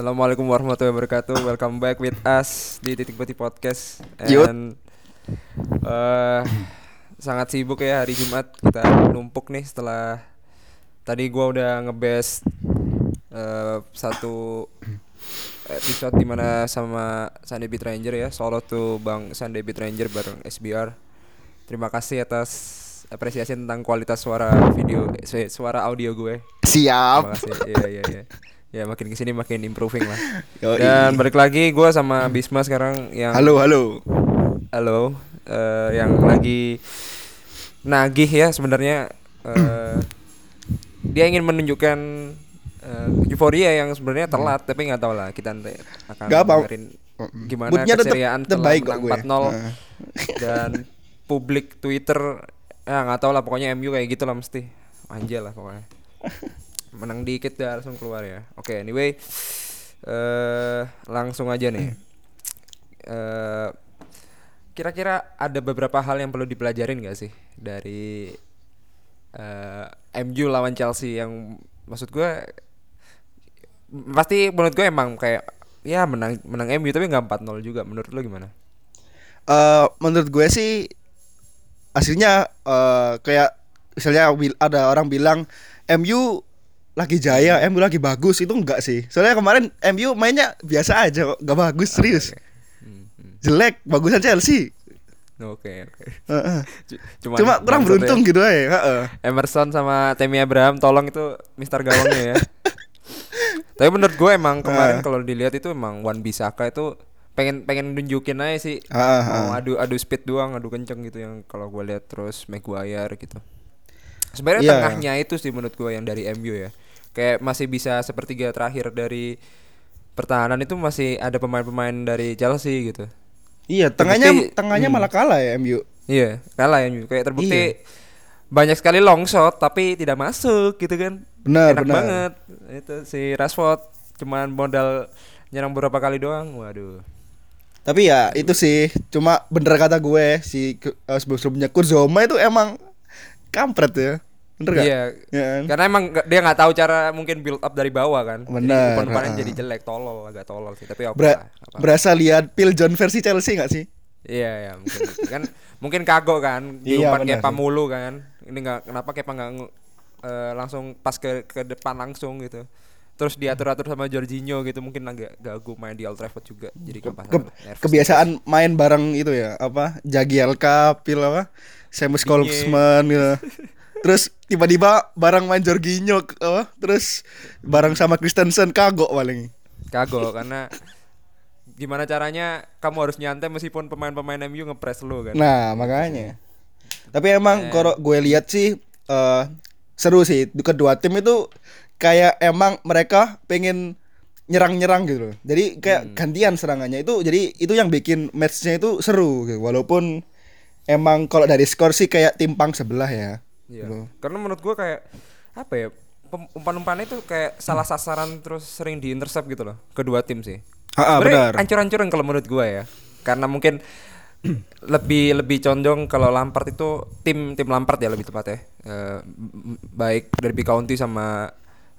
Assalamualaikum warahmatullahi wabarakatuh. Welcome back with us di Titik Putih Podcast. And eh, sangat sibuk ya hari Jumat. Kita numpuk nih setelah tadi gua udah ngebest eh, satu episode di mana sama Sunday Beat Ranger ya. Solo tuh Bang Sunday Beat Ranger bareng SBR. Terima kasih atas apresiasi tentang kualitas suara video, eh, suara audio gue. Siap. Terima kasih. Iya iya iya. Ya makin ke sini makin improving lah. Yoi. Dan balik lagi gue sama Bisma sekarang yang Halo, halo. halo eh, yang lagi nagih ya sebenarnya eh, dia ingin menunjukkan eh, euforia yang sebenarnya telat tapi nggak tahu lah kita nanti akan dengerin gimana Moodnya terbaik telah menang 4-0 Nah. dan publik Twitter ya nggak tahu lah pokoknya MU kayak gitu lah mesti anjay lah pokoknya menang dikit dah langsung keluar ya. Oke anyway eh langsung aja nih. Eh kira-kira ada beberapa hal yang perlu dipelajarin gak sih dari eh MU lawan Chelsea yang maksud gue pasti menurut gue emang kayak ya menang menang MU tapi nggak 4-0 juga. Menurut lo gimana? Eh, menurut gue sih aslinya eh, kayak misalnya ada orang bilang MU lagi jaya, MU lagi bagus itu enggak sih. Soalnya kemarin MU mainnya biasa aja kok, enggak bagus serius. Hmm, hmm. Jelek, bagusan Chelsea. Oke oke. Heeh. Cu- Cuman Cuma kurang ya. beruntung gitu aja. heeh. Emerson sama Temi Abraham tolong itu Mister Gawangnya ya. Tapi menurut gue emang kemarin Ah. kalau dilihat itu emang Wan Bisaka itu pengen pengen nunjukin aja sih Ah, ah, mau ah. adu adu speed doang adu kenceng gitu yang kalau gue lihat terus Maguire gitu. Sebenarnya Iya. tengahnya itu sih menurut gue yang dari MU ya. Kayak masih bisa sepertiga terakhir dari pertahanan itu masih ada pemain-pemain dari Chelsea gitu. Iya, tengahnya Terbukti- tengahnya hmm. malah kalah ya MU. Iya, kalah ya kayak terbukti Iya. banyak sekali long shot tapi tidak masuk gitu kan. Benar, Enak benar. banget. Itu si Rashford cuman modal nyerang beberapa kali doang. Waduh. Tapi ya itu sih cuma bener kata gue si ke- eh, sebelum-sebelumnya Kurzoma itu emang kampret ya. Bener gak? Iya. Ya kan? Karena emang nggak- dia nggak tahu cara mungkin build up dari bawah kan. Benar, Jadi jadi jelek, tolol, agak tolol sih. Tapi apa. berasa lihat Phil John versi Chelsea gak sih? Iya, ya, mungkin kan mungkin kagok kan Iya, diumpan benar Kepa sih. mulu kan. Ini nggak kenapa Kepa nggak eh, langsung pas ke ke depan langsung gitu. Terus diatur-atur sama Jorginho gitu mungkin agak gagu main di Old Trafford juga. Jadi Ke- kebiasaan main bareng itu ya apa Jagielka, Phil apa Seamus Kolksman gitu. Terus tiba-tiba bareng main Jorginho apa? Terus bareng sama Christensen kagok paling. Kagok karena gimana caranya kamu harus nyantai meskipun pemain-pemain MU ngepres lu kan. Nah, makanya. Tapi emang Eh. kalau gue lihat sih eh, seru sih kedua tim itu kayak emang mereka pengen nyerang-nyerang gitu loh. Jadi kayak Hmm. gantian serangannya itu jadi itu yang bikin matchnya itu seru gitu. Walaupun emang kalau dari skor sih kayak timpang sebelah ya. Iya. Gitu. Karena menurut gua kayak apa ya? Umpan-umpannya itu kayak salah sasaran terus sering diintercept gitu loh. Kedua tim sih. Ah, ah, benar. Ancur-ancuran kalau menurut gua ya. Karena mungkin lebih lebih condong kalau Lampard itu tim tim Lampard ya lebih tepat ya. Eh, m- m- baik Derby County sama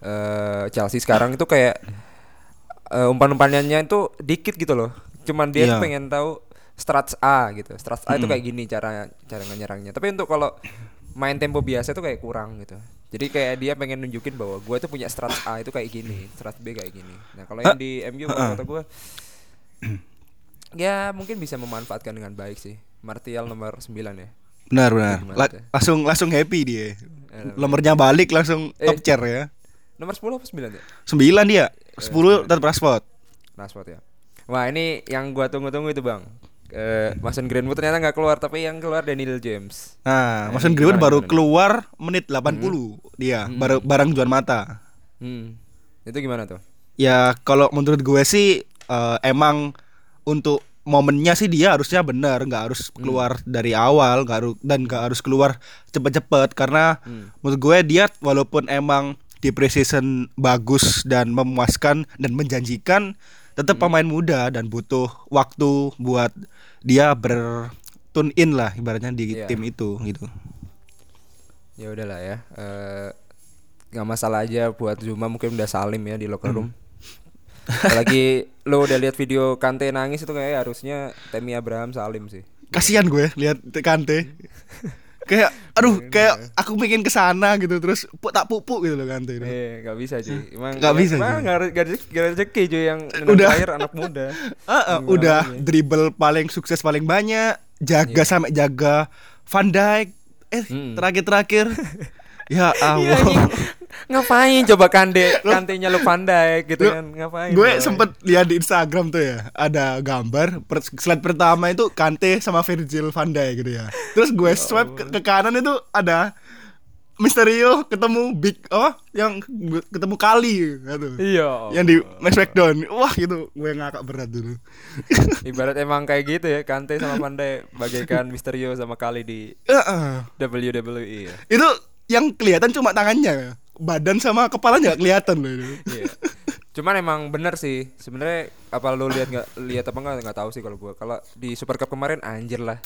eh, Chelsea sekarang itu kayak eh, umpan-umpanannya itu dikit gitu loh. Cuman dia Iya. pengen tahu strats A gitu. Strats A itu kayak gini cara cara nyerangnya. Tapi untuk kalau main tempo biasa itu kayak kurang gitu. Jadi kayak dia pengen nunjukin bahwa gue tuh punya strats A itu kayak gini, strats B kayak gini. Nah kalau yang di MU menurut kata gue ya mungkin bisa memanfaatkan dengan baik sih. Martial nomor 9 ya. Benar benar. La- tuh? langsung langsung happy dia. Eh, Nomornya balik langsung Eh. top chair ya. Nomor 10 apa 9 ya? 9 dia. 10 tetap Rashford. Rashford ya. Wah ini yang gua tunggu-tunggu itu bang. Eh, Mason Greenwood ternyata nggak keluar tapi yang keluar Daniel James. Nah, Nah, Mason Greenwood baru gimana? keluar menit 80 dia, baru bareng Juan Mata. Hmm. Itu gimana tuh? Ya kalau menurut gue sih eh, emang untuk momennya sih dia harusnya benar, nggak harus keluar dari awal, nggak harus dan nggak harus keluar cepet-cepet karena Hmm. menurut gue dia walaupun emang di preseason bagus dan memuaskan dan menjanjikan, tetap pemain muda dan butuh waktu buat dia ber tune in lah ibaratnya di Iya. tim itu gitu. Ya udahlah ya. Eh nggak masalah aja buat Zuma mungkin udah salim ya di locker room. Apalagi lo udah lihat video Kante nangis itu kayak harusnya Temi Abraham Salim sih. Kasihan gue lihat Kante. kayak aduh kayak aku pengen ke sana gitu terus pu- tak pupuk gitu loh Kante itu. Eh, gak bisa cuy. Emang Nggak bisa, Emang cuy. gak, re- gak, re- gak rezeki cuy yang Udah. terakhir anak muda. Ah, Gimana udah lagi? dribble paling sukses paling banyak, jaga sampai jaga Van Dijk. Eh, Hmm. terakhir-terakhir ya Allah. anjing. ngapain coba Kante Kantenya lu pandai gitu kan ngapain? Gue coy? sempet lihat di Instagram tuh ya, ada gambar per, slide pertama itu Kante sama Virgil van Dijk gitu ya. Terus gue swipe ke, ke kanan itu ada Misterio ketemu Big oh yang ketemu Kali gitu. Iya. Yang di Match Smackdown. Wah, gitu gue ngakak berat dulu. Ibarat emang kayak gitu ya Kante sama Pandai bagaikan Misterio sama Kali di Heeh. WWE ya. itu yang kelihatan cuma tangannya. Badan sama kepala nggak kelihatan loh itu. Iya. Cuman emang bener sih. Sebenarnya apa lu lihat nggak lihat apa enggak nggak tahu sih kalau gua. Kalau di Super Cup kemarin anjir lah.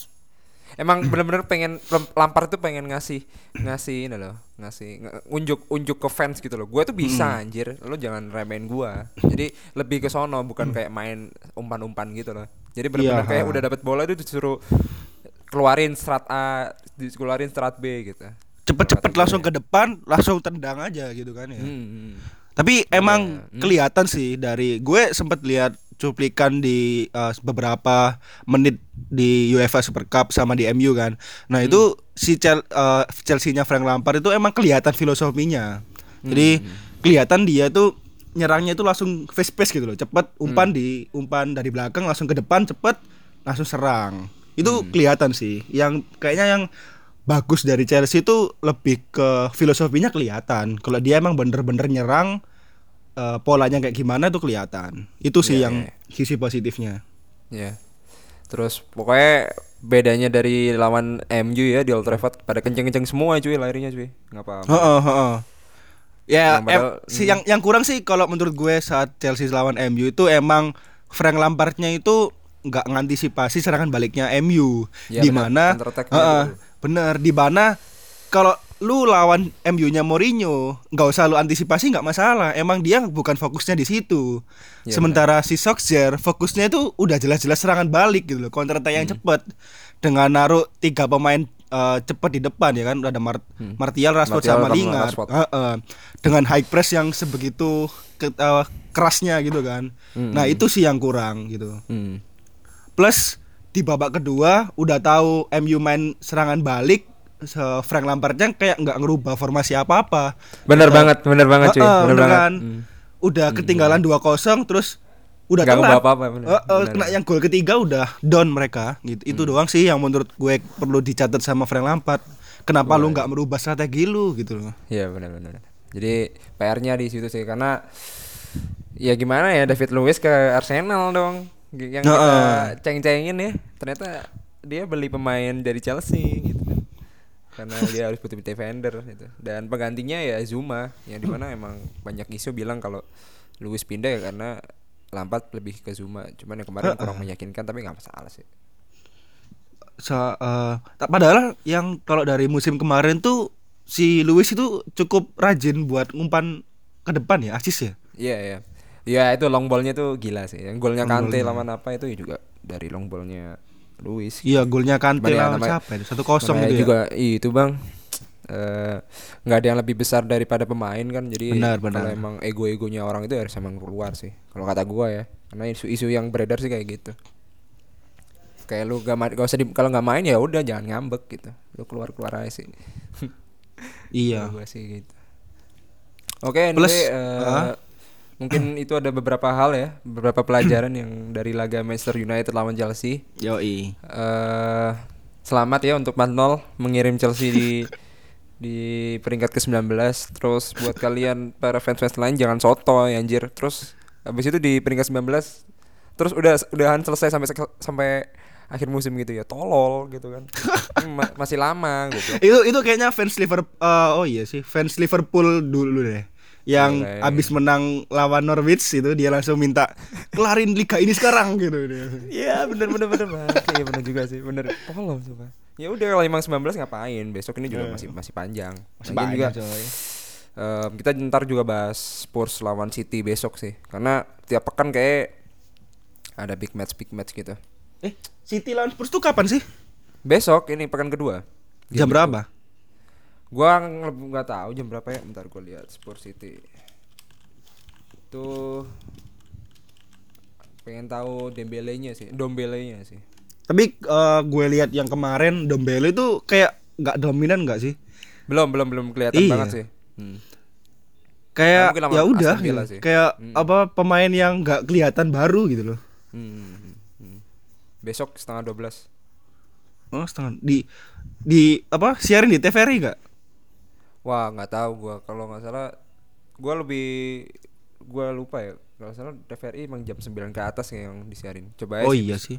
Emang bener-bener pengen Lam- Lampard tuh pengen ngasih ngasih ini loh, ngasih unjuk unjuk ke fans gitu loh. Gue tuh bisa anjir. Lu jangan remehin gua. Jadi lebih ke sono bukan kayak main umpan-umpan gitu loh. Jadi bener-bener Iya. kayak udah dapat bola itu disuruh keluarin strat A, dikeluarin strat B gitu. Cepet-cepet langsung ke depan, langsung tendang aja gitu kan ya. Hmm, hmm. Tapi emang Hmm. kelihatan sih dari gue sempet lihat cuplikan di uh, beberapa menit di UEFA Super Cup sama di MU kan. Nah, Hmm. itu si Chel- uh, Chelsea-nya Frank Lampard itu emang kelihatan filosofinya. Jadi Hmm. kelihatan dia tuh nyerangnya itu langsung fast pace gitu loh, cepet umpan Hmm. di umpan dari belakang langsung ke depan cepet langsung serang. Itu Hmm. kelihatan sih. Yang kayaknya yang bagus dari Chelsea itu lebih ke filosofinya kelihatan. Kalau dia emang bener-bener nyerang eh, polanya kayak gimana tuh kelihatan. Itu sih Iya, yang iya. sisi positifnya. Ya. Terus pokoknya bedanya dari lawan MU ya di Old Trafford pada kenceng-kenceng semua cuy larinya cuy. Nggak apa-apa. Heeh, heeh. Ya, Yang padahal- si yang yang kurang sih kalau menurut gue saat Chelsea lawan MU itu emang Frank Lampardnya itu nggak ngantisipasi serangan baliknya MU. Ya, di mana itu. Bener di mana kalau lu lawan MU-nya Mourinho nggak usah lu antisipasi nggak masalah. Emang dia bukan fokusnya di situ. Ya, Sementara si Solskjaer fokusnya itu udah jelas-jelas serangan balik gitu loh, counter attack Hmm. yang cepet dengan naruh tiga pemain eh, cepet di depan ya kan ada Mar- Martial, Rashford Hmm. Martial sama Lingard. Rashford. Heeh. Dengan high press yang sebegitu ke- eh, kerasnya gitu kan. Hmm. Nah, itu sih yang kurang gitu. Hmm. Plus di babak kedua udah tahu MU main serangan balik se- Frank Lampardnya kayak nggak ngerubah formasi apa-apa. Bener banget, bener banget cuy. Heeh, bener banget. Hmm. Udah ketinggalan 2-0 terus udah telat. ngubah apa-apa, bener. Heeh, Bener. kena yang gol ketiga udah down mereka gitu. Itu Hmm. doang sih yang menurut gue perlu dicatat sama Frank Lampard. Kenapa lu nggak merubah strategi lu gitu loh. Iya benar benar. Jadi PR-nya di situ sih karena ya gimana ya David Luiz ke Arsenal dong. Yang kita Heeh. ceng-cengin ya. Ternyata dia beli pemain dari Chelsea gitu kan. Karena dia harus butuh defender gitu. Dan penggantinya ya Zuma yang di mana emang banyak isu bilang kalau Luiz pindah ya karena Lampard lebih ke Zuma. Cuman yang kemarin kurang meyakinkan tapi nggak masalah sih. Sa- eh, tak padahal yang kalau dari musim kemarin tuh si Luis itu cukup rajin buat ngumpan ke depan ya, asis ya. Iya iya. Ya itu long ballnya tuh gila sih. Yang golnya Long Kante lawan apa itu juga dari long ballnya Luis. Iya, golnya Kante ya lawan siapa itu? Satu kosong gitu ya. juga itu bang eh, nggak ada yang lebih besar daripada pemain kan jadi Benar, kalau benar. emang ego-egonya orang itu harus emang keluar sih kalau kata gua ya karena isu-isu yang beredar sih kayak gitu kayak lu gak, gak usah di, kalau nggak main ya udah jangan ngambek gitu lu keluar keluar aja sih Iya. Kalau gua sih gitu oke anyway, Plus, eh, ah. Mungkin itu ada beberapa hal ya beberapa pelajaran yang dari laga Manchester United lawan Chelsea. Yoi. eh selamat ya untuk 4-0 mengirim Chelsea di di peringkat ke-19 terus buat kalian para fans-fans lain jangan soto ya anjir. Terus habis itu di peringkat 19 terus udah udahan selesai sampai sampai akhir musim gitu ya. Tolol gitu kan. Masih lama gitu Itu itu kayaknya fans Liverpool oh iya sih, fans Liverpool dulu deh. Yang Iya, kayak- abis menang lawan Norwich itu dia langsung minta kelarin liga ini sekarang gitu dia. Iya bener bener bener banget Iya bener juga sih bener tolol coba ya udah kalau emang 19 ngapain besok ini juga masih masih panjang Masih Lagian juga coy. Em, kita ntar juga bahas Spurs lawan City besok sih. Karena tiap pekan kayak ada big match big match gitu. Eh, City lawan Spurs tuh kapan sih? Besok ini pekan kedua. Jam berapa? Gua nggak tahu jam berapa ya. Bentar gua lihat Spurs City. Itu pengen tahu Dembele-nya sih, Dombele-nya sih. Tapi eh, gue lihat yang kemarin Dombele itu kayak nggak dominan nggak sih? Belum belum belum kelihatan Iya. banget sih. Hmm. Kayak ya udah, gitu. sih. kayak Hmm. apa pemain yang nggak kelihatan baru gitu loh. Hmm, hmm, hmm. Besok setengah 12 Oh setengah di di apa siarin di TVRI nggak? Wah nggak tahu gua. Kalau nggak salah gua lebih gua lupa ya. Kalau salah TVRI emang jam 9 ke atas yang disiarin. Coba aja Oh iya sih.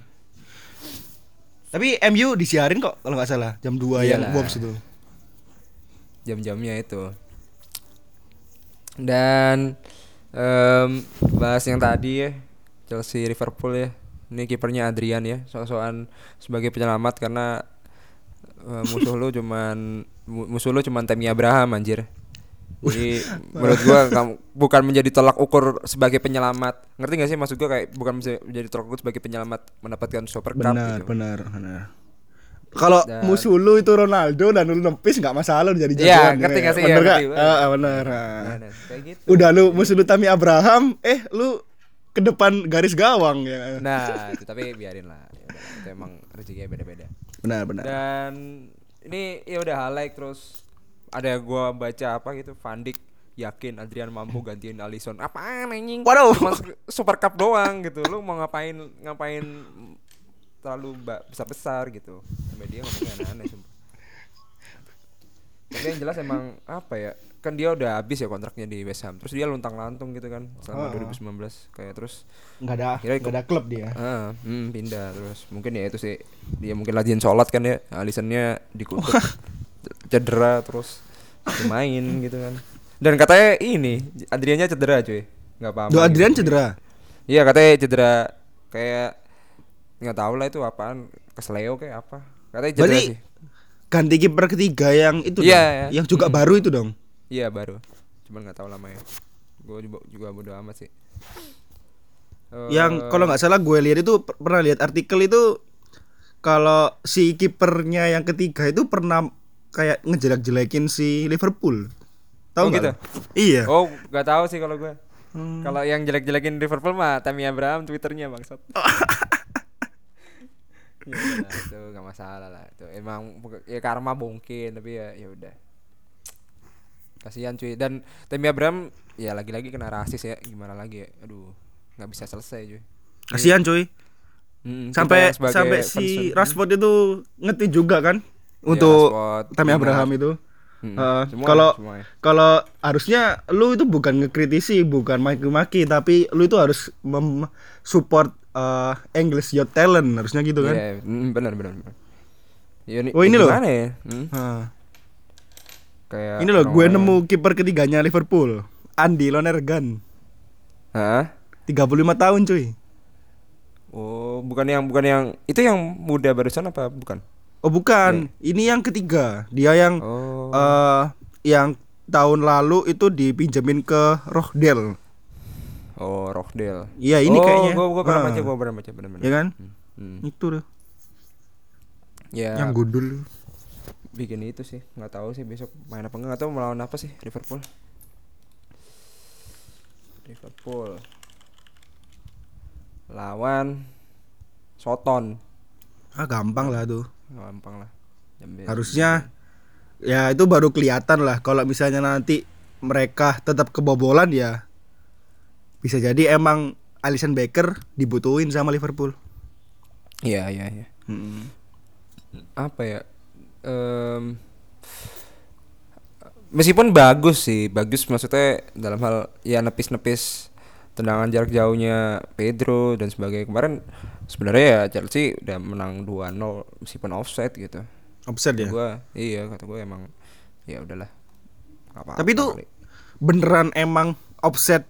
Tapi MU disiarin kok kalau nggak salah. Jam 2 yang Iyalah. Wolves itu. jam-jamnya itu. Dan em, bahas yang tadi ya Chelsea Liverpool ya. Ini kipernya Adrian ya. Soal-soal sebagai penyelamat karena eh, musuh lu cuman musuh lu cuman Tammy Abraham anjir jadi menurut gua kamu bukan menjadi tolak ukur sebagai penyelamat ngerti gak sih maksud gua kayak bukan menjadi tolak ukur sebagai penyelamat mendapatkan Super Cup Benar, gitu. benar, benar. Kalau Dan- musuh lu itu Ronaldo dan lu nempis nggak masalah lu jadi Iya, jagoan. ngerti nggak sih? Bener Iya, nggak? ngerti. Ah, ah, ah. Nah, nah, kayak gitu Udah lu musuh lu Tami Abraham, eh lu ke depan garis gawang ya. Nah, itu tapi biarin lah. Ya itu emang rezekinya beda-beda. Benar, benar. Dan ini ya udah highlight terus ada gua baca apa gitu Van Dijk yakin Adrian mampu gantiin Alisson. Apaan anjing? Waduh. Cuma Super Cup doang gitu. Lu mau ngapain ngapain terlalu ba- besar-besar gitu. Sampai dia ngomongnya aneh-aneh sumpah. Tapi yang jelas emang apa ya? Kan dia udah habis ya kontraknya di West Ham. Terus dia luntang-lantung gitu kan selama Ah. 2019 kayak terus Nggak ada, Kira nggak ada klub dia. Ah, hmm, pindah terus. Mungkin ya itu sih. Dia mungkin latihan sholat kan ya. Alisonnya dikutuk. cedera terus main gitu kan. Dan katanya ini Adriannya cedera cuy. Nggak paham. Do. Adrian cedera. Iya katanya cedera kayak nggak tahu lah itu apaan kesleo kayak apa. Katanya cedera Berarti sih. ganti kiper ketiga yang itu Iya, dong. iya. Yang juga baru itu dong. Iya baru. Cuman nggak tahu lamanya. Gue juga, juga bodo amat sih. Yang Eh, kalau nggak salah gue lihat itu per- pernah lihat artikel itu kalau si kipernya yang ketiga itu pernah kayak ngejelek-jelekin si Liverpool. Tahu Oh, gitu? lo? Iya. Oh, nggak tahu sih kalau gue. Hmm. Kalau yang jelek-jelekin Liverpool mah Tammy Abraham Twitternya bangsat. ya itu nggak masalah lah. Itu emang ya karma mungkin tapi ya ya udah. Kasihan cuy dan Tammy Abraham ya lagi-lagi kena rasis ya gimana lagi ya. Aduh, nggak bisa selesai cuy. Kasihan cuy. Mm, kita Sampai sampai si Hmm. Rashford itu ngerti juga kan Iya, untuk Lingard. Abraham itu. Uh, semua- kalau semua ya. kalau harusnya lu itu bukan ngekritisi, bukan maki-maki, tapi lu itu harus mem- support uh, English Youth Talent harusnya gitu kan. Iya, mm, benar benar. benar. Ya, Oh, ini loh. ya? Hmm, Nah, kayak ini loh gue nemu kiper ketiganya Liverpool, Andy Lonergan. Hah? 35 tahun cuy. Oh, bukan yang bukan yang itu yang muda barusan apa bukan? Oh bukan, ini yang ketiga. Dia yang. Oh. eh yang tahun lalu itu dipinjemin ke Rochdale. Oh, Rockdale. Iya, ini oh, kayaknya. Gua gua pernah Ah. baca, gua pernah baca benar-benar. Ya kan? Hmm. Itu tuh. Ya, Yang gundul. Bikin itu sih. nggak tahu sih besok main apa enggak atau melawan apa sih Liverpool. Liverpool. Lawan Soton. Ah gampang lah tuh. Gampang lah. Jam be- Harusnya ya itu baru kelihatan lah kalau misalnya nanti mereka tetap kebobolan ya bisa jadi emang Alisson Becker dibutuhin sama Liverpool. Iya, iya, iya. Mm. apa ya Em, meskipun bagus sih bagus maksudnya dalam hal ya nepis-nepis tendangan jarak jauhnya Pedro dan sebagainya. Kemarin sebenarnya ya Chelsea udah menang 2-0 meskipun offside gitu. Offset ya. gua iya kata gue emang ya udahlah apa-apa Tapi itu beneran emang offset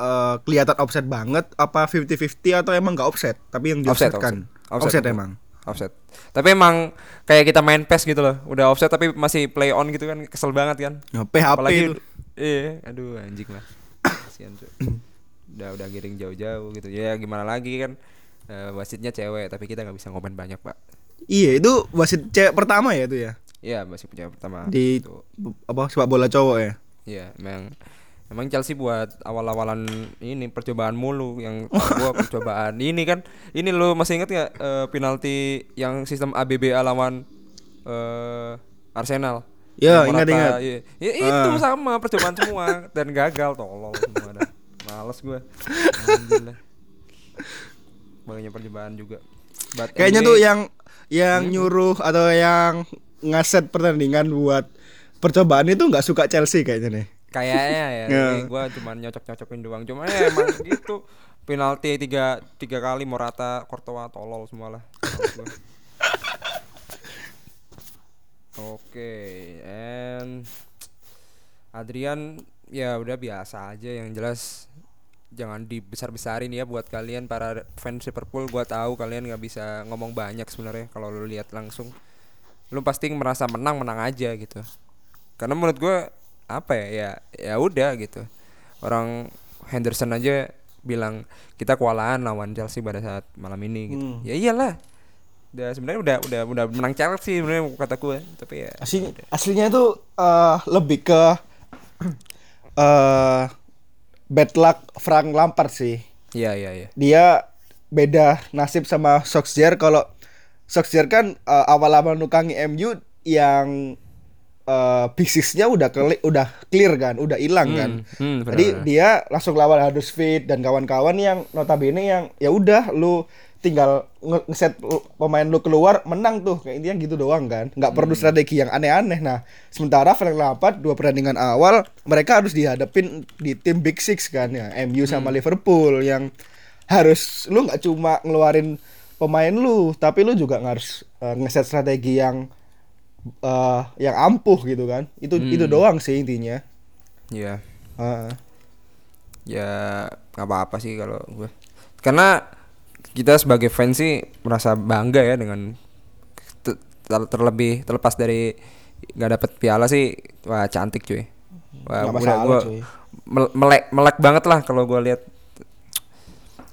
eh, kelihatan offset banget apa 50-50 atau emang nggak offset tapi yang di offset, offset kan offset, offset, emang offset tapi emang kayak kita main PES gitu loh udah offset tapi masih play on gitu kan kesel banget kan Ya, PHP apalagi itu Iya, aduh anjing lah. Kasihan cuy. Udah udah giring jauh-jauh gitu. Ya gimana lagi kan eh, wasitnya cewek tapi kita nggak bisa ngomen banyak, Pak. Iya, itu wasit cewek pertama ya itu ya. Iya, masih punya pertama. Di Tuh. apa sepak bola cowok ya. Iya, emang emang Chelsea buat awal-awalan ini percobaan mulu yang gua percobaan ini kan ini lo masih inget nggak eh, penalti yang sistem ABBA lawan eh, Arsenal? Ya, ingat, ingat. iya. Ya, itu Ah. sama percobaan semua dan gagal tolol semua dah. Males gua. Banyak percobaan juga. But Kayaknya anyway, tuh yang yang nyuruh atau yang ngaset pertandingan buat percobaan itu nggak suka Chelsea kayaknya nih. Kayaknya ya Ya. Jadi gua cuma nyocok nyocokin doang. Cuma ya emang gitu. Penalti tiga tiga kali Morata Courtois tolol semua lah oke and Adrian ya udah biasa aja. Yang jelas jangan dibesar-besarin ya buat kalian. Para fans Liverpool gua tahu kalian nggak bisa ngomong banyak sebenarnya kalau lu lihat langsung. Lu pasti merasa menang menang aja gitu. Karena menurut gue apa ya ya ya udah gitu. Orang Henderson aja bilang kita kewalahan lawan Chelsea pada saat malam ini gitu. Hmm. ya iyalah. Udah sebenarnya udah udah udah menang Chelsea sebenarnya kata gue tapi ya Asli, aslinya itu eh, lebih ke eh bad luck Frank Lampard sih. iya iya iya. Dia beda nasib sama Solskjaer. Kalau Solskjaer kan eh, awal-awal nukangi MU yang eh bisnisnya udah keli- udah clear kan, udah hilang kan. hmm, Jadi benar-benar. dia langsung lawan Huddersfield dan kawan-kawan yang notabene yang ya udah lu tinggal nge- ngeset pemain lu keluar menang tuh kayak intinya gitu doang kan nggak perlu Hmm. strategi yang aneh-aneh nah sementara Frank Lampard dua pertandingan awal mereka harus dihadapin di tim Big Six kan ya MU sama Hmm. Liverpool yang harus lu nggak cuma ngeluarin pemain lu tapi lu juga harus eh, ngeset strategi yang eh, yang ampuh gitu kan. Itu itu Hmm. doang sih intinya. Iya. Heeh. ya nggak apa-apa sih kalau gue karena kita sebagai fans sih merasa bangga ya dengan te- ter- terlebih terlepas dari nggak dapet piala sih wah cantik cuy. Wah Nggak gua- masalah, gua cuy. mel- melek melek banget lah kalau gue lihat.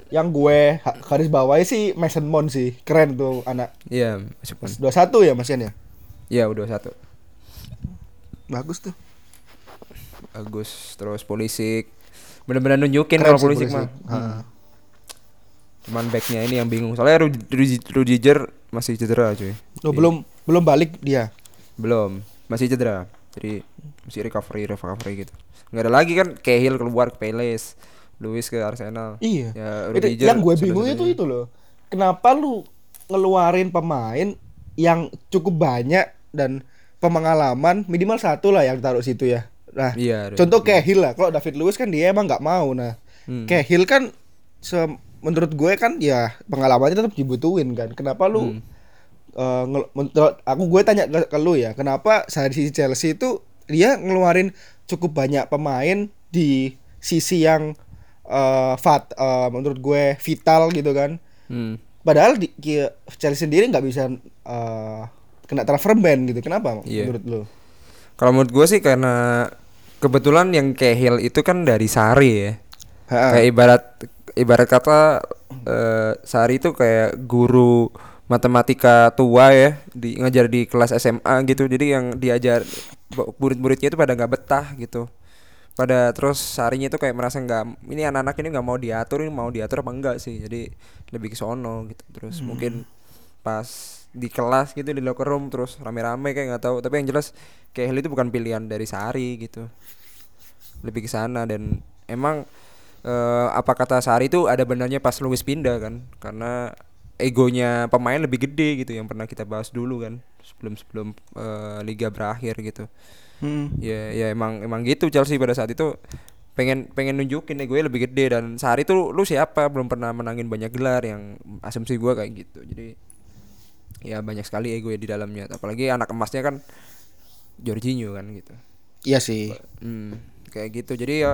Yang gue garis bawahi sih Mason Mount sih. Keren tuh anak. Iya meskipun 21 ya Mas Ian ya ya udah satu. Bagus tuh. Bagus terus polisi. Bener-bener nunjukin kalau polisi mah. Heeh. cuman backnya ini yang bingung. Soalnya Rudi- Rudi- Rudiger masih cedera cuy. Loh, belum belum balik dia? Belum, masih cedera. Jadi masih recovery recovery gitu. nggak ada lagi kan Cahill keluar ke Palace, Luis ke Arsenal. iya. Ya, Itu- Rudiger yang gue bingung itu itu loh. Kenapa lu ngeluarin pemain yang cukup banyak dan pemengalaman minimal satu lah yang taruh situ ya nah Iya. contoh Cahill lah kalau David Luiz kan dia emang nggak mau nah Hmm. Cahill kan se- menurut gue kan ya pengalamannya tetap dibutuhin kan kenapa lu Hmm. ngel- menurut aku gue tanya ke, ke lu ya kenapa saat di Chelsea itu dia ngeluarin cukup banyak pemain di sisi yang eh, fat eh, menurut gue vital gitu kan Hmm. padahal di ki- Chelsea sendiri nggak bisa eh, kena transfer ban gitu. Kenapa Iya. menurut lu? Kalau menurut gue sih karena kebetulan yang Cahill itu kan dari Sari ya. Ha-ha. Kayak ibarat ibarat kata eh, Sari itu kayak guru matematika tua ya di ngajar di kelas SMA gitu. Jadi yang diajar murid-muridnya itu pada nggak betah gitu. Pada terus Sarinya itu kayak merasa nggak ini anak-anak ini nggak mau diatur ini mau diatur apa enggak sih? Jadi lebih ke sono gitu. Terus mungkin pas di kelas gitu di locker room terus rame-rame kayak nggak tahu. Tapi yang jelas kayak itu bukan pilihan dari Sari gitu. Lebih ke sana dan emang eh, apa kata Sari itu ada benarnya pas Luis pindah kan. Karena egonya pemain lebih gede gitu yang pernah kita bahas dulu kan sebelum sebelum eh, liga berakhir gitu. Hmm. ya ya emang emang gitu Chelsea pada saat itu. Pengen pengen nunjukin egonya lebih gede dan Sari tuh lu siapa? Belum pernah menangin banyak gelar yang asumsi gua kayak gitu. Jadi ya banyak sekali ego di dalamnya apalagi anak emasnya kan Jorginho kan gitu iya sih Hmm, kayak gitu. Jadi ya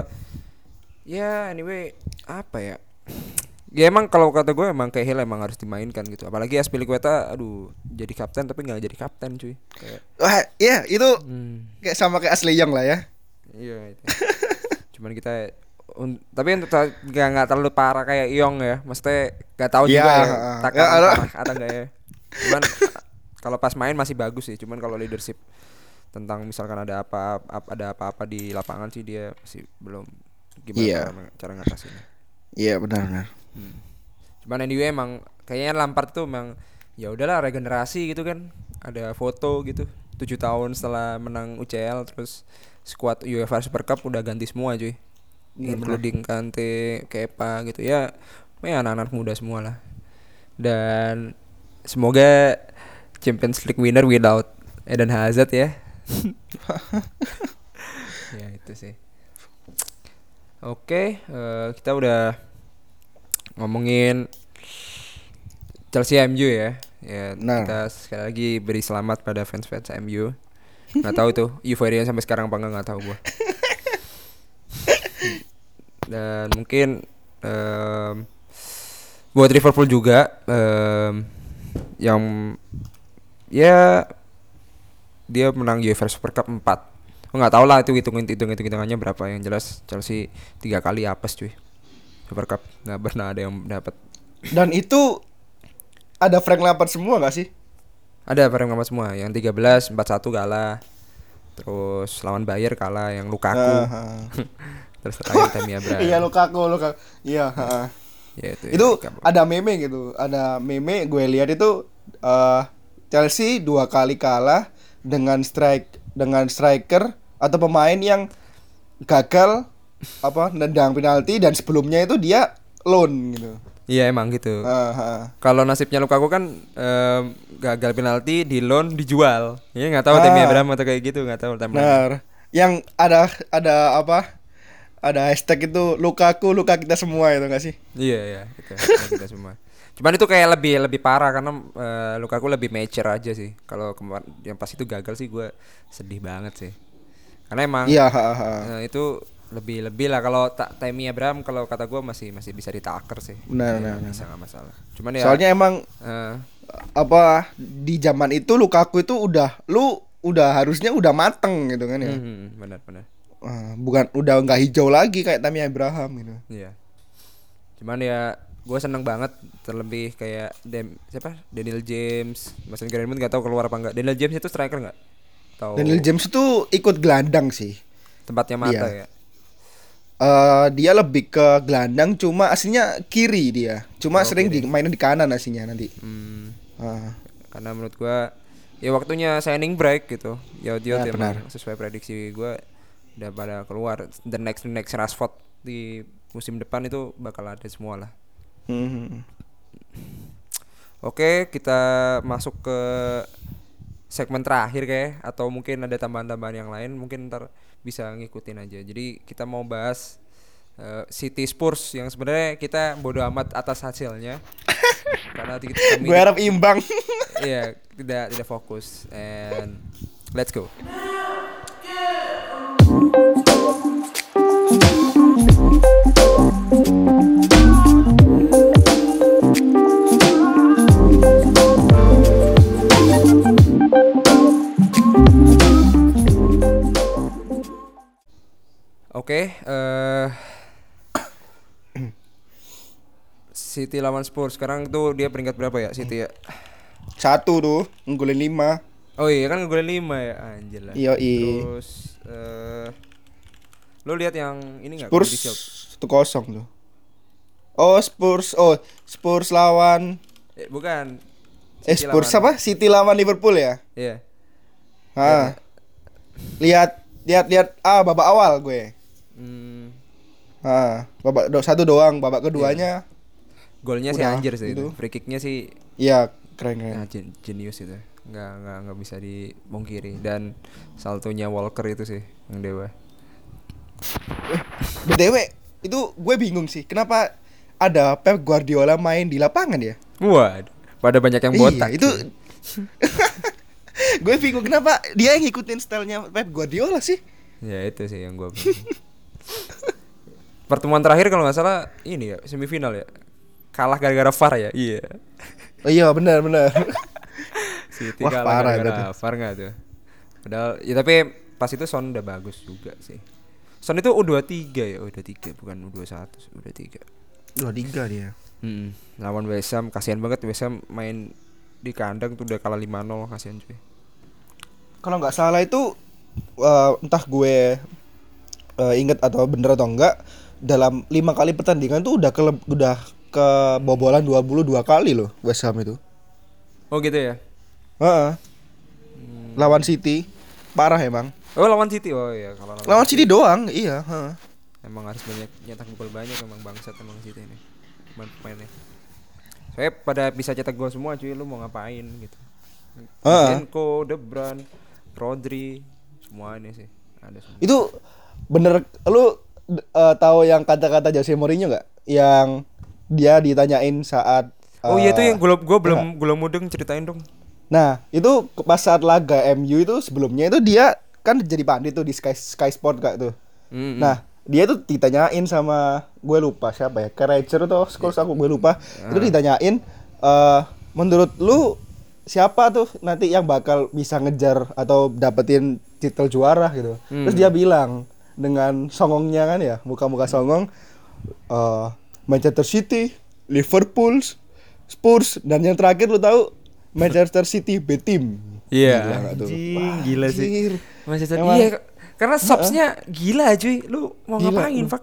ya anyway apa ya? Ya emang kalau kata gue emang kayak Hill emang harus dimainkan gitu. Apalagi Aspilicueta aduh jadi kapten tapi nggak jadi kapten cuy. Kayak Wah, iya itu hmm, kayak sama kayak Ashley Young lah ya Iya itu. Cuman kita un- tapi untuk nggak nggak terlalu parah kayak Iong ya. Maksudnya nggak tahu Iya, juga ya takaran Ya, ada- parah atau enggak ya. Cuman kalau pas main masih bagus sih. Cuman kalau leadership tentang misalkan ada apa ap- ada apa-apa di lapangan sih dia masih belum gimana Iya. cara, cara ngatasinnya. Iya benar benar. Hmm. Cuman anyway emang kayaknya Lampard tuh emang ya udahlah regenerasi gitu kan. Ada foto gitu. tujuh tahun setelah menang UCL terus squad UEFA Super Cup udah ganti semua cuy. Iya, Including Kante, Kepa gitu ya. Ya anak-anak muda semua lah. Dan semoga Champions League winner without Eden Hazard ya. ya itu sih. Oke, eh, kita udah ngomongin Chelsea MU ya. Ya, Nah. kita sekali lagi beri selamat pada fans-fans MU. Nggak tahu tuh euforia sampai sekarang apa enggak nggak tahu gua. Dan mungkin em, buat Liverpool juga em, yang ya dia menang UEFA Super Cup 4 Oh, nggak tahu lah itu hitung hitung hitung hitungannya berapa yang jelas Chelsea tiga kali apes cuy Super Cup nggak pernah ada yang dapat Dan itu ada Frank Lampard semua gak sih? ada bareng sama semua yang 13 41 kalah terus lawan Bayer kalah yang Lukaku Ah, ah. terus terakhir Tammy Abraham Iya Lukaku, Lukaku. Iya. Ya, itu, itu ya, ada meme gitu. Ada meme gue lihat itu eh Chelsea dua kali kalah dengan strike dengan striker atau pemain yang gagal apa nendang penalti dan sebelumnya itu dia loan gitu. Iya emang gitu. Ah, ah. kalau nasibnya Lukaku kan em, gagal penalti di loan dijual. Ya nggak tahu Tammy Ah. Abraham atau kayak gitu nggak tahu benar. Yang ada ada apa ada hashtag itu Lukaku luka kita semua itu gak sih Iya iya kita, kita, semua. Cuman itu kayak lebih lebih parah karena eh, Lukaku lebih mature aja sih. Kalau kemarin yang pas itu gagal sih gue sedih banget sih. Karena emang iya ha, ha. eh, itu lebih lebih lah kalau tak Tammy Abraham kalau kata gue masih masih bisa ditaker sih. Benar, Iya, benar, bisa nggak masalah. Cuman ya soalnya emang eh, apa di zaman itu Lukaku itu udah lu udah harusnya udah mateng gitu kan ya hmm, benar benar. Ah, bukan udah nggak hijau lagi kayak Tammy Abraham gitu. Iya. Cuman ya gue seneng banget terlebih kayak Dem siapa Daniel James, Mason Greenwood nggak tahu keluar apa enggak. Daniel James itu striker nggak? Tahu Daniel James itu ikut gelandang sih. tempatnya mata Iya. ya. Eh dia lebih ke gelandang cuma aslinya kiri dia. Cuma Oh, sering kiri. dimainin di kanan aslinya nanti. Hmm, Ah, karena menurut gua ya waktunya signing break gitu. Ya dia Ya, sesuai prediksi gua udah pada keluar the next the next Rashford di musim depan itu bakal ada semua lah. hmm. Oke, kita masuk ke segmen terakhir kayak atau mungkin ada tambahan-tambahan yang lain mungkin ntar bisa ngikutin aja. Jadi kita mau bahas eh, City Spurs yang sebenarnya kita bodo amat atas hasilnya. Karena kita Gue harap imbang. Iya, tidak tidak fokus and let's go. Oke, eh City lawan Spurs sekarang tuh dia peringkat berapa ya City ya? Satu tuh ngunggulin lima. Oh iya kan gue lima ya anjir lah. Iya, iya. Terus eh lu lihat yang ini enggak Spurs satu kosong tuh. Oh Spurs, oh Spurs lawan Eh, bukan. eh City Spurs lawan- apa? City lawan Liverpool ya? Iya. Ah. Lihat lihat lihat ah babak awal gue. Hmm, Ah, babak do, satu doang, babak keduanya golnya sih Udah, anjir sih itu. itu. Free kicknya sih iya keren keren. nah, gen- jenius itu. Nggak nggak nggak bisa dipungkiri dan saltonya Walker itu sih yang dewa. BTW itu gue bingung sih kenapa ada Pep Guardiola main di lapangan ya? Waduh, pada banyak yang botak. Iya, itu gue bingung kenapa dia yang ngikutin stylenya Pep Guardiola sih? Ya itu sih yang gua bingung. Pertemuan terakhir kalau nggak salah ini ya semifinal ya. Kalah gara-gara VAR ya. Iya. Oh iya benar benar. City Wah, kalah parah itu VAR nggak tuh. Padahal ya tapi pas itu Son udah bagus juga sih. Son itu U23 ya, U23 bukan U21, U23. Dua tiga dia. Hmm, lawan West Ham kasihan banget West Ham main di kandang tuh udah kalah 5-0 kasihan cuy. Kalau nggak salah itu eh, entah gue eh, inget atau bener atau enggak dalam lima kali pertandingan tuh udah ke udah kebobolan 22 kali loh West Ham itu. Oh gitu ya. Heeh. Lawan City parah emang. Oh lawan City. Oh iya kalau lawan, Lawan City doang, iya. heeh. emang harus banyak nyetak gol banyak emang bangsat emang City ini. Pemain pemainnya. Saya pada bisa cetak gol semua cuy, lu mau ngapain gitu. Enko, De Bruyne, Rodri, semua ini sih. Ada semua. Itu bener lu eh, tahu yang kata-kata Jose Mourinho nggak? Yang dia ditanyain saat Oh iya itu eh, yang gua belum belum mudeng ceritain dong. Nah, itu pas saat laga MU itu sebelumnya itu dia kan jadi pandit tuh di Sky Sky Sport kak tuh. Mm, mm. Nah, dia tuh ditanyain sama gue lupa siapa ya, Carragher atau Scholes aku gue lupa. Itu ditanyain eh menurut lu siapa tuh nanti yang bakal bisa ngejar atau dapetin titel juara gitu. Terus dia bilang dengan songongnya kan ya, muka-muka songong eh Manchester City, Liverpool, Spurs dan yang terakhir lu tahu Manchester City B team. Iya. Gila? Anjing, sih. Manchester Emang- iya karena subsnya gila cuy. Lu mau Gila. ngapain, Pak?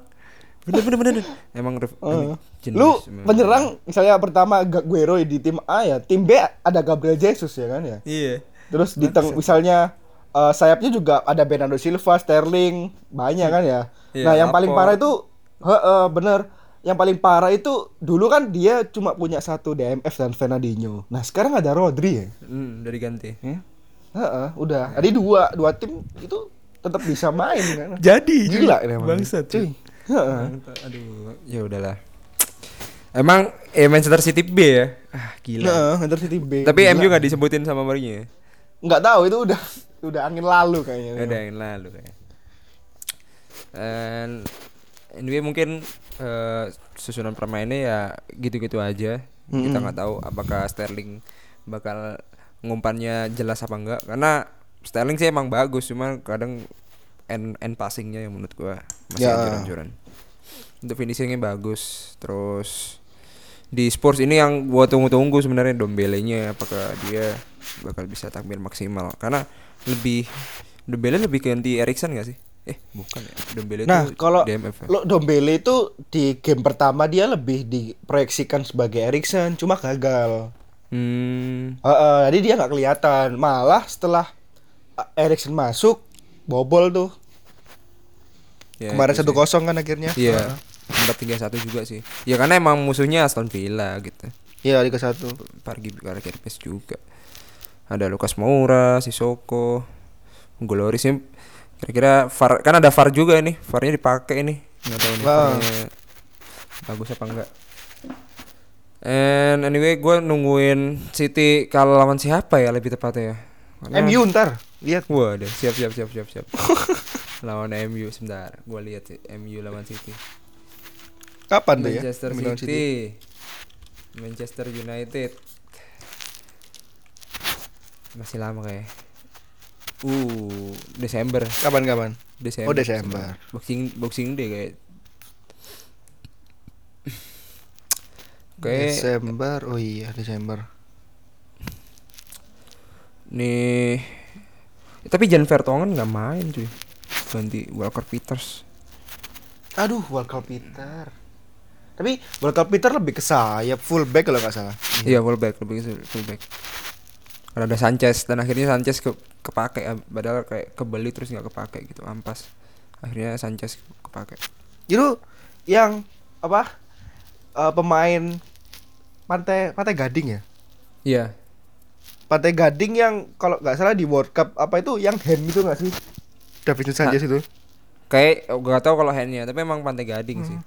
Bener bener bener. Emang ini jenis Lu memang. penyerang misalnya pertama Guero di tim A ya, tim B ada Gabriel Jesus ya kan ya. Iya. Terus di teng misalnya eh, sayapnya juga ada Bernardo Silva, Sterling, banyak kan ya. Iya, nah, yang paling parah itu heeh bener. Yang paling parah itu dulu kan dia cuma punya satu DMF dan Fernandinho. Nah, sekarang ada Rodri ya. Hmm, udah diganti. Ya. Heeh, udah. Jadi dua dua tim itu tetap bisa main kan. Jadi Gila ini emang. Bangsat cuy. Heeh. Aduh, ya udahlah. Emang eh, Manchester City B ya? Ah, gila. Heeh, Manchester City B. Tapi Gila. MU nggak disebutin sama Mourinho ya? nggak tahu itu udah udah angin lalu kayaknya. Ada yang lalu kayak. And anyway mungkin eh, susunan permainnya ya gitu-gitu aja. Kita nggak tahu apakah Sterling bakal ngumpannya jelas apa enggak karena Sterling sih emang bagus cuma kadang end end passingnya yang menurut gua masih Ya. anjuran-anjuran. Untuk finishingnya bagus terus di Spurs ini yang gua tunggu-tunggu sebenarnya Dombele-nya apakah dia bakal bisa tampil maksimal karena lebih Dombele lebih ganti Erikson gak sih? Eh bukan ya Dombele Nah, itu kalau DMF ya? lo Dombele itu di game pertama dia lebih diproyeksikan sebagai Erikson, cuma gagal. Hmm, Heeh, jadi dia nggak kelihatan. Malah setelah uh, Erikson masuk, bobol tuh. ya Kemarin satu kosong kan akhirnya. Iya empat tiga satu juga sih ya karena emang musuhnya Aston Villa gitu Iya, Liga satu. Pargi Kerpes juga ada Lukas Moura Sisoko Gloris sih kira-kira VAR kan ada VAR juga ini VAR-nya dipakai ini nggak tahu nih bagus apa enggak and anyway gue nungguin City kalau lawan siapa ya lebih tepatnya ya Karena- MU ntar, lihat. Wah, deh, siap siap siap siap siap. lawan MU sebentar. Gua lihat sih MU lawan City. Kapan tuh ya? Manchester lawan City. Manchester United. Masih lama kayak. Uh, Desember. Kapan kapan? Desember. Oh, Desember. Boxing Boxing Day kayak. Oke, Desember. Oh iya, Desember. nih tapi Jan Vertonghen nggak main cuy. Ganti Walker Peters. Aduh, Walker Peter. Tapi Walker Peter lebih ke sayap fullback kalau nggak salah. Iya fullback lebih ke fullback. Karena ada Sanchez dan akhirnya Sanchez ke kepake ah, padahal kayak kebeli terus nggak kepake gitu ampas. Akhirnya Sanchez kepake. Itu yang apa? eh, pemain pantai pantai Gading ya. Iya. Pantai Gading yang kalau nggak salah di World Cup apa itu yang hand itu nggak sih? Davinson Sanchez itu. Kayak oh, gak tahu kalau handnya tapi emang pantai gading sih.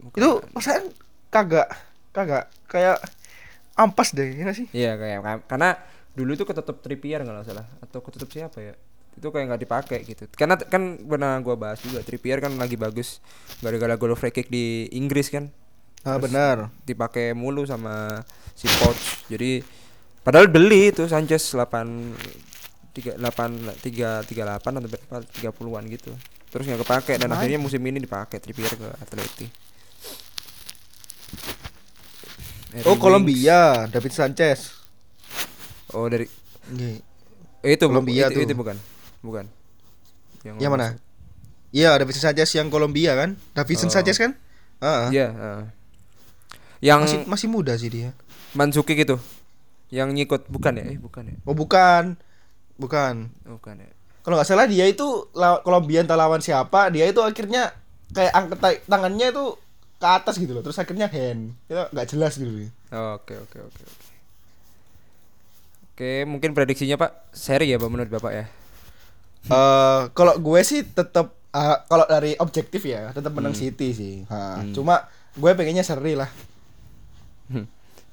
Bukan- Itu perasaan kagak kagak kayak ampas deh ya sih? Iya kayak ka- karena dulu itu ketutup Trippier nggak salah atau ketutup siapa ya? Itu kayak nggak dipakai gitu. Karena kan pernah gua bahas juga Trippier kan lagi bagus gara-gara gol free kick di Inggris kan. Ah benar. dipakai mulu sama si Poch jadi padahal beli itu Sanchez 8 tiga delapan tiga tiga delapan atau berapa tiga puluhan gitu terus nggak kepake dan akhirnya musim ini dipakai Trippier ke Atleti Harry Oh. Kolombia, David Sanchez. oh dari Iya. eh, itu Kolombia itu, itu bukan bukan Yang mana? Iya, David Sanchez yang Kolombia kan? David Oh. Sanchez kan? Heeh. Iya, heeh. yang Masih masih muda sih dia. Mansuki gitu yang nyikut bukan ya eh bukan ya Oh bukan. Bukan. Oh, bukan ya Kalau nggak salah dia itu Kolombia entah lawan siapa, dia itu akhirnya kayak angkat ta- tangannya itu ke atas gitu loh. Terus akhirnya hand. Itu nggak jelas gitu. Oke oke oke oke oke mungkin prediksinya pak seri ya pak menurut bapak ya Eh kalau gue sih tetap eh, kalau dari objektif ya tetap menang City sih. Ha, Cuma gue pengennya seri lah.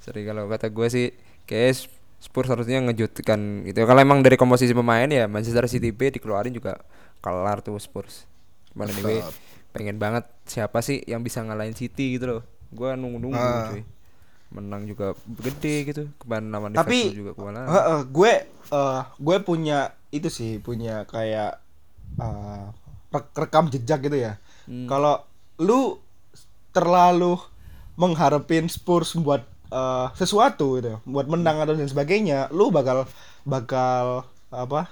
seri kalau kata gue sih kayak Spurs harusnya ngejutkan gitu kalau emang dari komposisi pemain ya Manchester City B dikeluarin juga kelar tuh Spurs cuman anyway. Pengen banget siapa sih yang bisa ngalahin City gitu loh gue nunggu nunggu Ah. cuy menang juga gede gitu kemarin lawan Tapi Liverpool juga kewalahan Heeh, gue eh gue punya itu sih punya kayak rek- rekam jejak gitu ya. Hmm. Kalau lu terlalu mengharapin Spurs buat eh, sesuatu gitu, buat menang atau dan sebagainya, lu bakal bakal apa?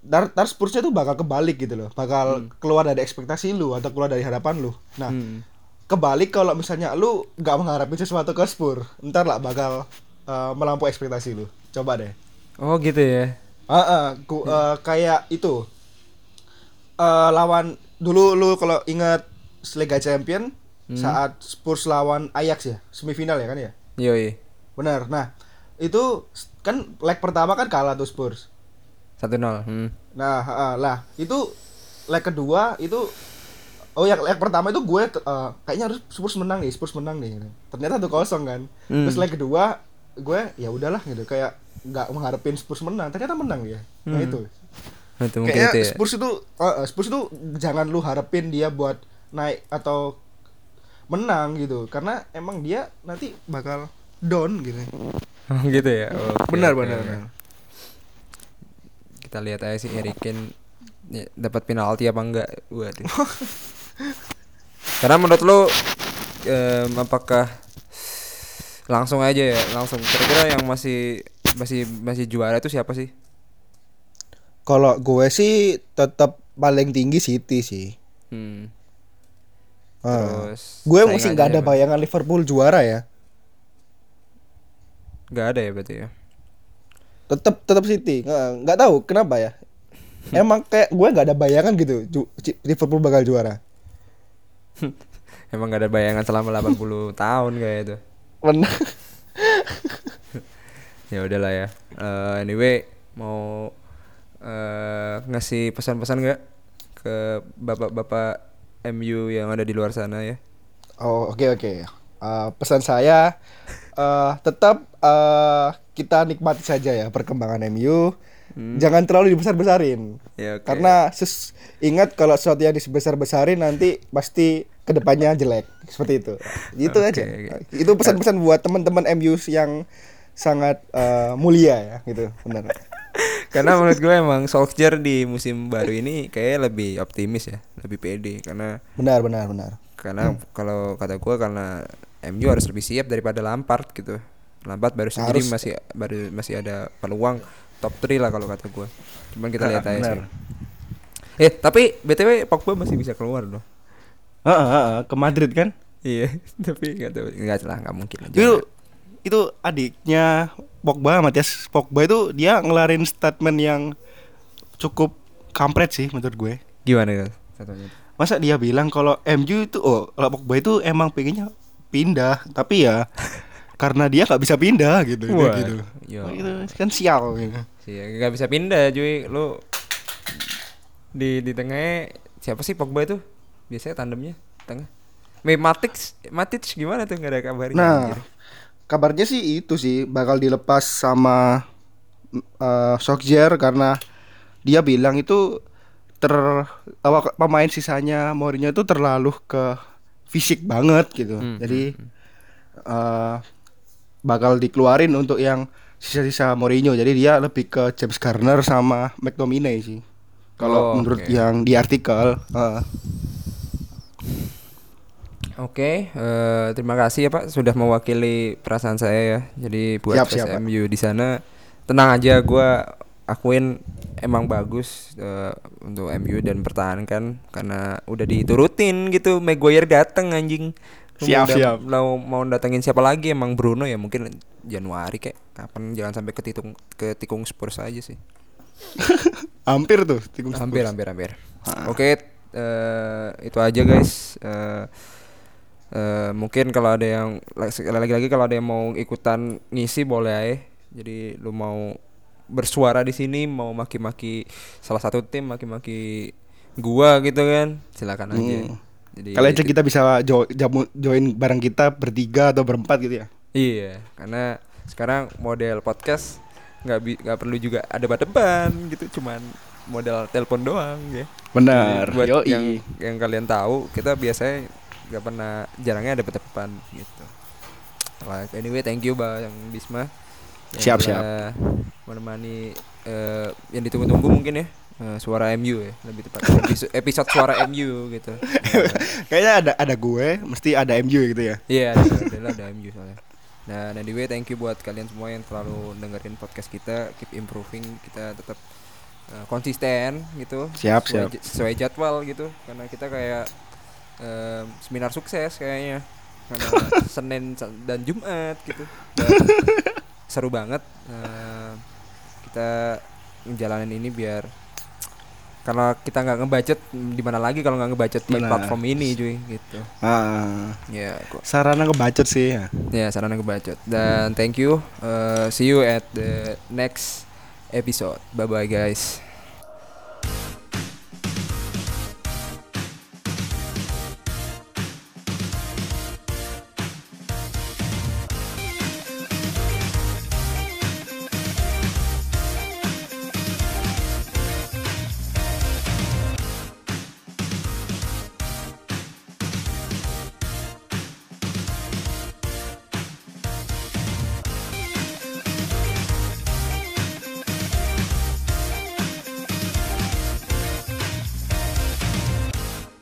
Dar, dar Spursnya tuh bakal kebalik gitu loh, bakal keluar dari ekspektasi lu atau keluar dari harapan lu. Nah, Hmm. kebalik kalau misalnya lu nggak mengharapin sesuatu ke Spurs, ntar lah bakal eh, melampaui ekspektasi lu. Coba deh. oh gitu ya? Ah, ah, ku- eh, kayak itu. Eh lawan dulu lu kalau ingat Liga Champion saat Spurs lawan Ajax ya? Semifinal ya kan ya? Yoi. Benar. Nah itu kan leg pertama kan kalah tuh Spurs satu nol hmm. nah ah, ah, lah itu leg kedua itu oh yang leg pertama itu gue eh, kayaknya harus Spurs menang nih Spurs menang nih ternyata tuh kosong kan Hmm. terus leg kedua gue ya udahlah gitu kayak nggak mengharapin Spurs menang ternyata menang ya nah Hmm. itu Nah, itu mungkin Kayaknya itu ya Spurs itu uh, uh, Spurs itu jangan lu harapin dia buat naik atau menang gitu karena emang dia nanti bakal down gitu. Oh, gitu ya Oke, benar oke, benar. oke. benar. Kita lihat aja sih Harry Kane ya, dapat penalti apa enggak. Waduh. Karena menurut lu em, apakah langsung aja ya langsung? Kira-kira yang masih masih masih juara itu siapa sih? Kalau gue sih tetap paling tinggi City sih. hmm. Uh, terus gue masih nggak ada bayangan Liverpool juara ya. nggak ada ya berarti ya Tetap tetap City. Nggak tahu kenapa ya. Emang kayak gue nggak ada bayangan gitu Liverpool bakal juara. emang nggak ada bayangan selama 80 tahun kayak itu Benar. ya udahlah ya Eh, anyway mau eh ngasih pesan-pesan nggak ke bapak-bapak MU yang ada di luar sana ya Oh oke oke. Eh, pesan saya eh tetap eh kita nikmati saja ya perkembangan MU. Jangan terlalu dibesar-besarin. ya oke. Karena ses- ingat kalau sesuatu yang dibesar-besarin nanti pasti ke depannya jelek seperti itu. Itu Oke, aja. oke. Itu pesan-pesan buat teman-teman MU yang sangat eh, mulia ya gitu. Benar. karena menurut gue emang Solskjaer di musim baru ini kayak lebih optimis ya lebih pede karena Benar benar benar. karena kalau kata gue karena MU harus lebih siap daripada Lampard gitu Lampard baru sendiri Harus. masih baru masih ada peluang top 3 lah kalau kata gue cuman kita lihat aja Benar. sih eh tapi btw Pogba masih bisa keluar loh Heeh, ke Madrid kan? iya tapi nggak tahu nggak lah nggak mungkin aja Itu itu adiknya Pogba Matias Pogba itu dia ngelarin statement yang cukup kampret sih menurut gue. gimana satunya Masa dia bilang kalau MU itu oh kalau Pogba itu emang pengennya pindah tapi ya karena dia nggak bisa pindah gitu Wah, gitu. iya. Oh, itu kan sial gitu. nggak bisa pindah cuy lu di di tengahnya siapa sih Pogba itu biasanya tandemnya tengah Matic Matic gimana tuh nggak ada kabarnya Nah, anjir. kabarnya sih itu sih bakal dilepas sama uh, Solskjaer karena dia bilang itu ter apa, pemain sisanya Mourinho itu terlalu ke fisik banget gitu. Hmm, Jadi uh, bakal dikeluarin untuk yang sisa-sisa Mourinho. Jadi dia lebih ke James Garner sama McTominay sih. Kalau Oh, menurut oke. yang di artikel. Heeh. Oke, eh, terima kasih ya Pak sudah mewakili perasaan saya ya. Jadi buat Siap, siap, Pak. MU di sana tenang aja, gua akuin emang bagus eh, untuk MU dan pertahankan karena udah diturutin gitu. Maguire dateng anjing. Siap, mau siap. Mau, mau datengin siapa lagi emang Bruno ya mungkin Januari kayak kapan jangan sampai ketitung ketikung Spurs aja sih. Hampir tuh. tikung Hampir, Spurs. hampir, hampir. Ha. Oke, eh, itu aja guys. Eh, eh, mungkin kalau ada yang lagi-lagi kalau ada yang mau ikutan ngisi boleh aja. Jadi lu mau bersuara di sini, mau maki-maki salah satu tim, maki-maki gua gitu kan, silakan aja. Hmm. Jadi Kali aja kita bisa jo- jamu- join bareng kita bertiga atau berempat gitu ya. Iya, karena sekarang model podcast nggak bi- nggak perlu juga ada depan gitu, cuman modal telepon doang ya. Benar. Jadi buat Yoi. yang yang kalian tahu, kita biasanya nggak pernah jarangnya ada depan gitu. Like, anyway, thank you Bang Bisma. yang Siap, Menemani eh, yang ditunggu-tunggu mungkin ya. Eh, suara MU ya, lebih tepat episode, suara MU gitu. Kayaknya ada ada gue, mesti ada MU gitu ya. Iya, ada, ada, ada MU soalnya. Nah, anyway, thank you buat kalian semua yang selalu dengerin podcast kita, keep improving, kita tetap uh, konsisten gitu. Siap, sesuai, siap. sesuai jadwal gitu, karena kita kayak em, seminar sukses kayaknya, karena Senin dan Jumat gitu. Dan seru banget em, kita ngejalanin ini biar karena kita nggak ngebudget di mana lagi kalau nggak ngebudget di platform ini cuy gitu Ah, ya kok sarana ngebacot sih ya. Ya, sarana kebacot. Dan thank you. Uh, see you at the next episode. Bye bye guys.